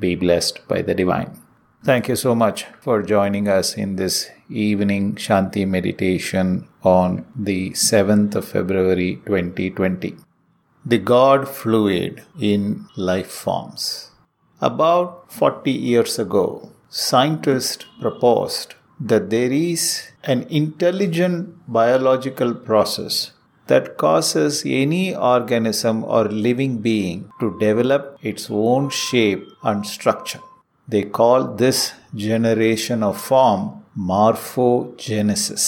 be blessed by the divine. Thank you so much for joining us in this evening Shanti meditation on the 7th of February 2020. The God fluid in life forms. About 40 years ago, scientists proposed that there is an intelligent biological process that causes any organism or living being to develop its own shape and structure. They call this generation of form morphogenesis.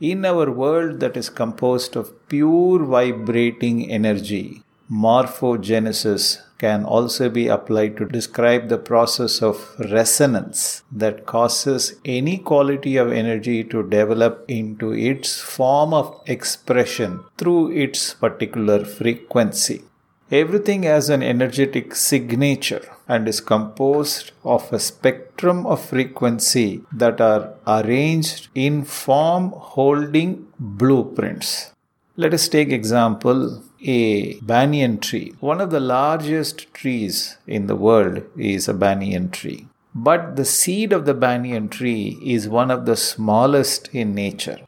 In our world that is composed of pure vibrating energy, morphogenesis can also be applied to describe the process of resonance that causes any quality of energy to develop into its form of expression through its particular frequency. Everything has an energetic signature and is composed of a spectrum of frequency that are arranged in form holding blueprints. Let us take example a banyan tree. One of the largest trees in the world is a banyan tree. But the seed of the banyan tree is one of the smallest in nature.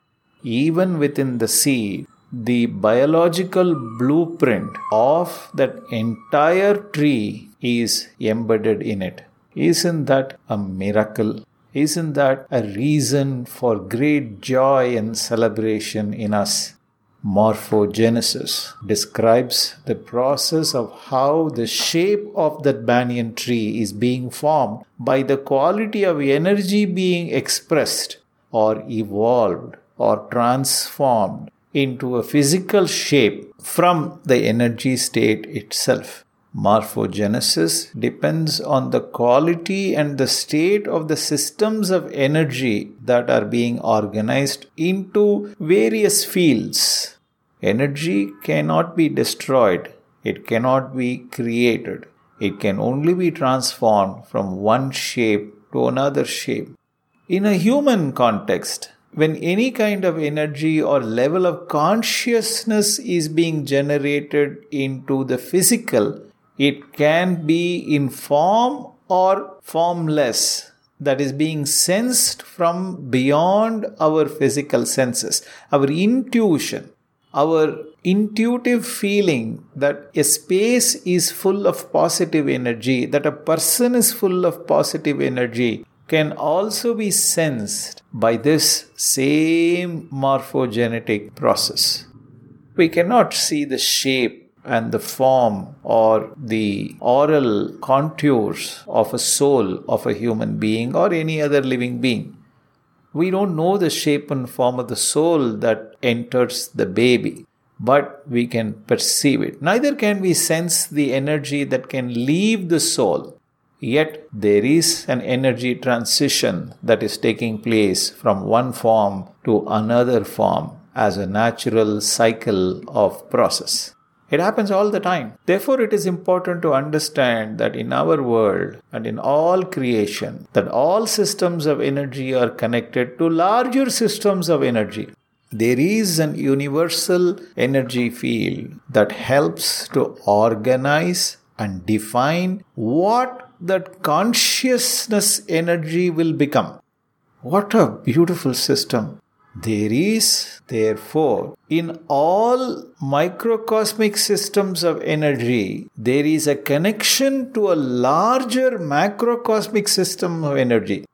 Even within the seed, the biological blueprint of that entire tree is embedded in it. Isn't that a miracle? Isn't that a reason for great joy and celebration in us? Morphogenesis describes the process of how the shape of that banyan tree is being formed by the quality of energy being expressed or evolved or transformed into a physical shape from the energy state itself. Morphogenesis depends on the quality and the state of the systems of energy that are being organized into various fields Energy cannot be destroyed, it cannot be created. It can only be transformed from one shape to another shape. In a human context, when any kind of energy or level of consciousness is being generated into the physical, it can be in form or formless that is being sensed from beyond our physical senses, our intuition our intuitive feeling that a space is full of positive energy, that a person is full of positive energy, can also be sensed by this same morphogenetic process. We cannot see the shape and the form or the oral contours of a soul of a human being or any other living being. We don't know the shape and form of the soul that enters the baby, but we can perceive it. Neither can we sense the energy that can leave the soul. Yet there is an energy transition that is taking place from one form to another form as a natural cycle of process. It happens all the time. Therefore, it is important to understand that in our world and in all creation, that all systems of energy are connected to larger systems of energy. There is an universal energy field that helps to organize and define what that consciousness energy will become. What a beautiful system. There is, therefore, in all microcosmic systems of energy, there is a connection to a larger macrocosmic system of energy.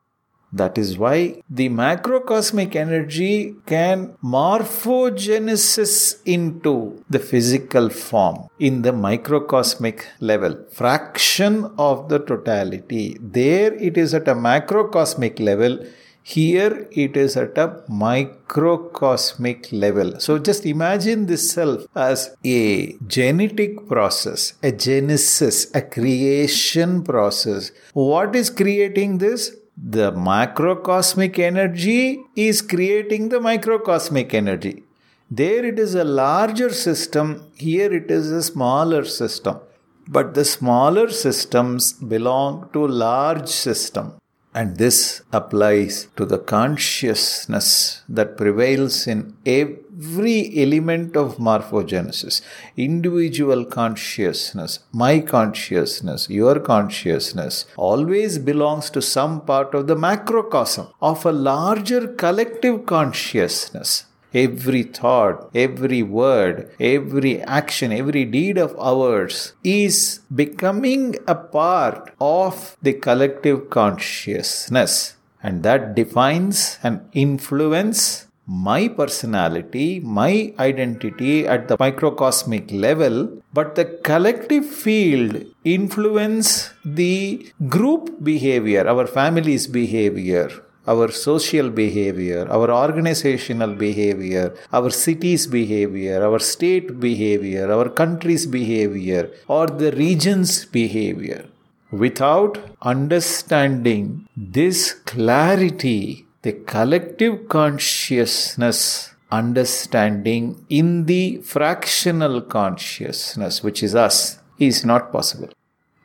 That is why the macrocosmic energy can morphogenesis into the physical form in the microcosmic level, fraction of the totality. There it is at a macrocosmic level here it is at a microcosmic level. So just imagine this self as a genetic process, a genesis, a creation process. What is creating this? The macrocosmic energy is creating the microcosmic energy. There it is a larger system, here it is a smaller system. But the smaller systems belong to large system And this applies to the consciousness that prevails in every element of morphogenesis. Individual consciousness, my consciousness, your consciousness, always belongs to some part of the macrocosm of a larger collective consciousness every thought, every word, every action, every deed of ours is becoming a part of the collective consciousness. And that defines and influence my personality, my identity at the microcosmic level, but the collective field influence the group behavior, our family's behavior, our social behavior, our organizational behavior, our city's behavior, our state behavior, our country's behavior, or the region's behavior. Without understanding this clarity, the collective consciousness understanding in the fractional consciousness, which is us, is not possible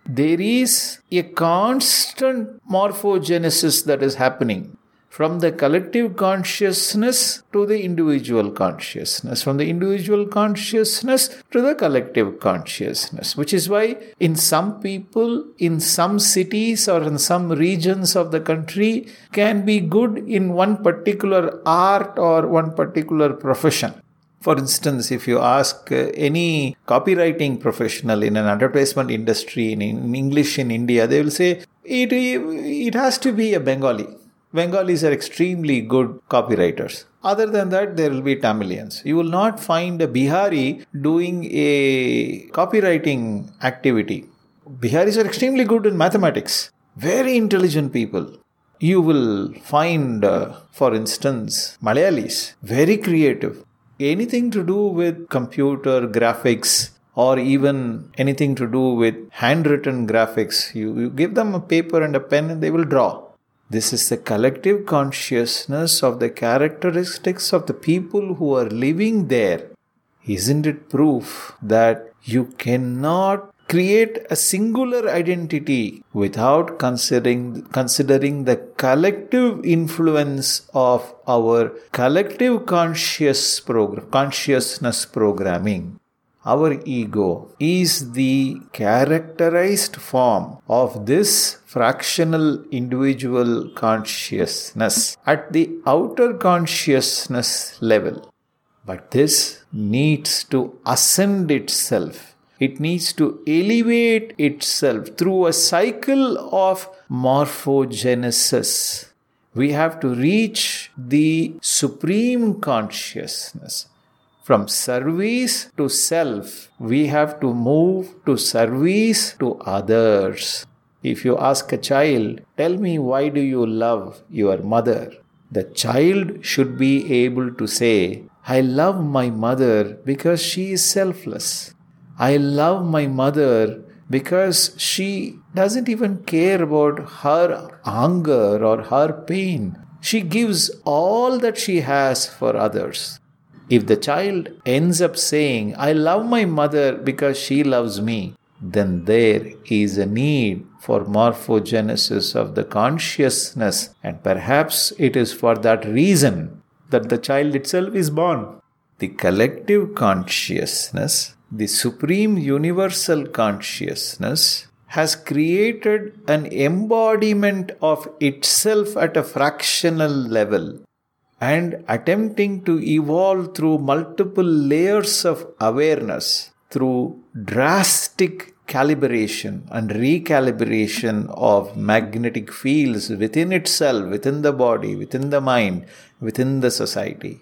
there is a constant morphogenesis that is happening from the collective consciousness to the individual consciousness, from the individual consciousness to the collective consciousness, which is why in some people, in some cities or in some regions of the country can be good in one particular art or one particular profession for instance, if you ask uh, any copywriting professional in an advertisement industry in, in English in India, they will say it, it has to be a Bengali. Bengalis are extremely good copywriters. Other than that, there will be Tamilians. You will not find a Bihari doing a copywriting activity. Biharis are extremely good in mathematics, very intelligent people. You will find, uh, for instance, Malayalis, very creative anything to do with computer graphics or even anything to do with handwritten graphics. You, you give them a paper and a pen and they will draw. This is the collective consciousness of the characteristics of the people who are living there. Isn't it proof that you cannot create a singular identity without considering considering the collective influence of our collective conscious consciousness programming our ego is the characterized form of this fractional individual consciousness at the outer consciousness level. But this needs to ascend itself it needs to elevate itself through a cycle of morphogenesis. We have to reach the supreme consciousness. From service to self, we have to move to service to others. If you ask a child, tell me why do you love your mother? The child should be able to say, I love my mother because she is selfless. I love my mother because she doesn't even care about her hunger or her pain. She gives all that she has for others. If the child ends up saying, I love my mother because she loves me, then there is a need for morphogenesis of the consciousness, and perhaps it is for that reason that the child itself is born. The collective consciousness the Supreme Universal Consciousness has created an embodiment of itself at a fractional level and attempting to evolve through multiple layers of awareness through drastic calibration and recalibration of magnetic fields within itself, within the body, within the mind, within the society.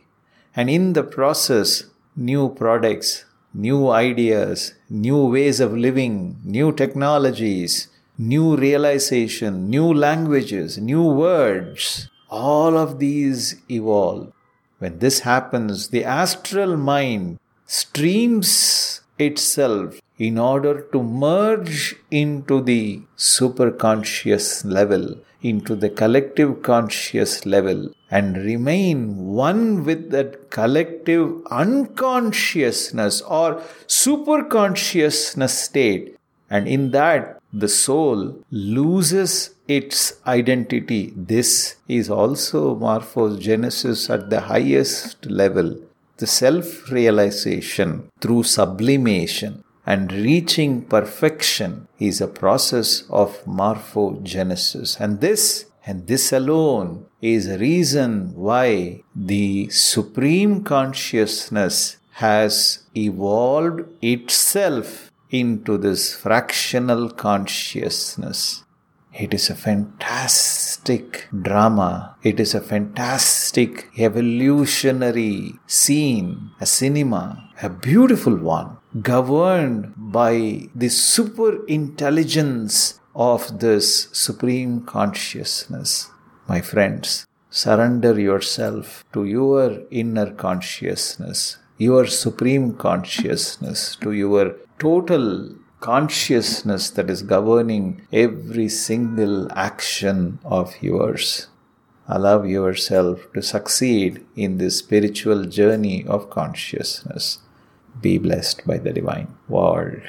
And in the process, new products, new ideas, new ways of living, new technologies, new realization, new languages, new words. All of these evolve. When this happens, the astral mind streams itself in order to merge into the superconscious level, into the collective conscious level, and remain one with that collective unconsciousness or superconsciousness state. And in that, the soul loses its identity. This is also morphogenesis at the highest level. The self realization through sublimation and reaching perfection is a process of morphogenesis. And this and this alone is a reason why the Supreme Consciousness has evolved itself into this fractional consciousness. It is a fantastic drama. It is a fantastic evolutionary scene, a cinema, a beautiful one, governed by the super intelligence of this supreme consciousness. My friends, surrender yourself to your inner consciousness, your supreme consciousness, to your total consciousness that is governing every single action of yours. Allow yourself to succeed in this spiritual journey of consciousness. Be blessed by the divine. Word.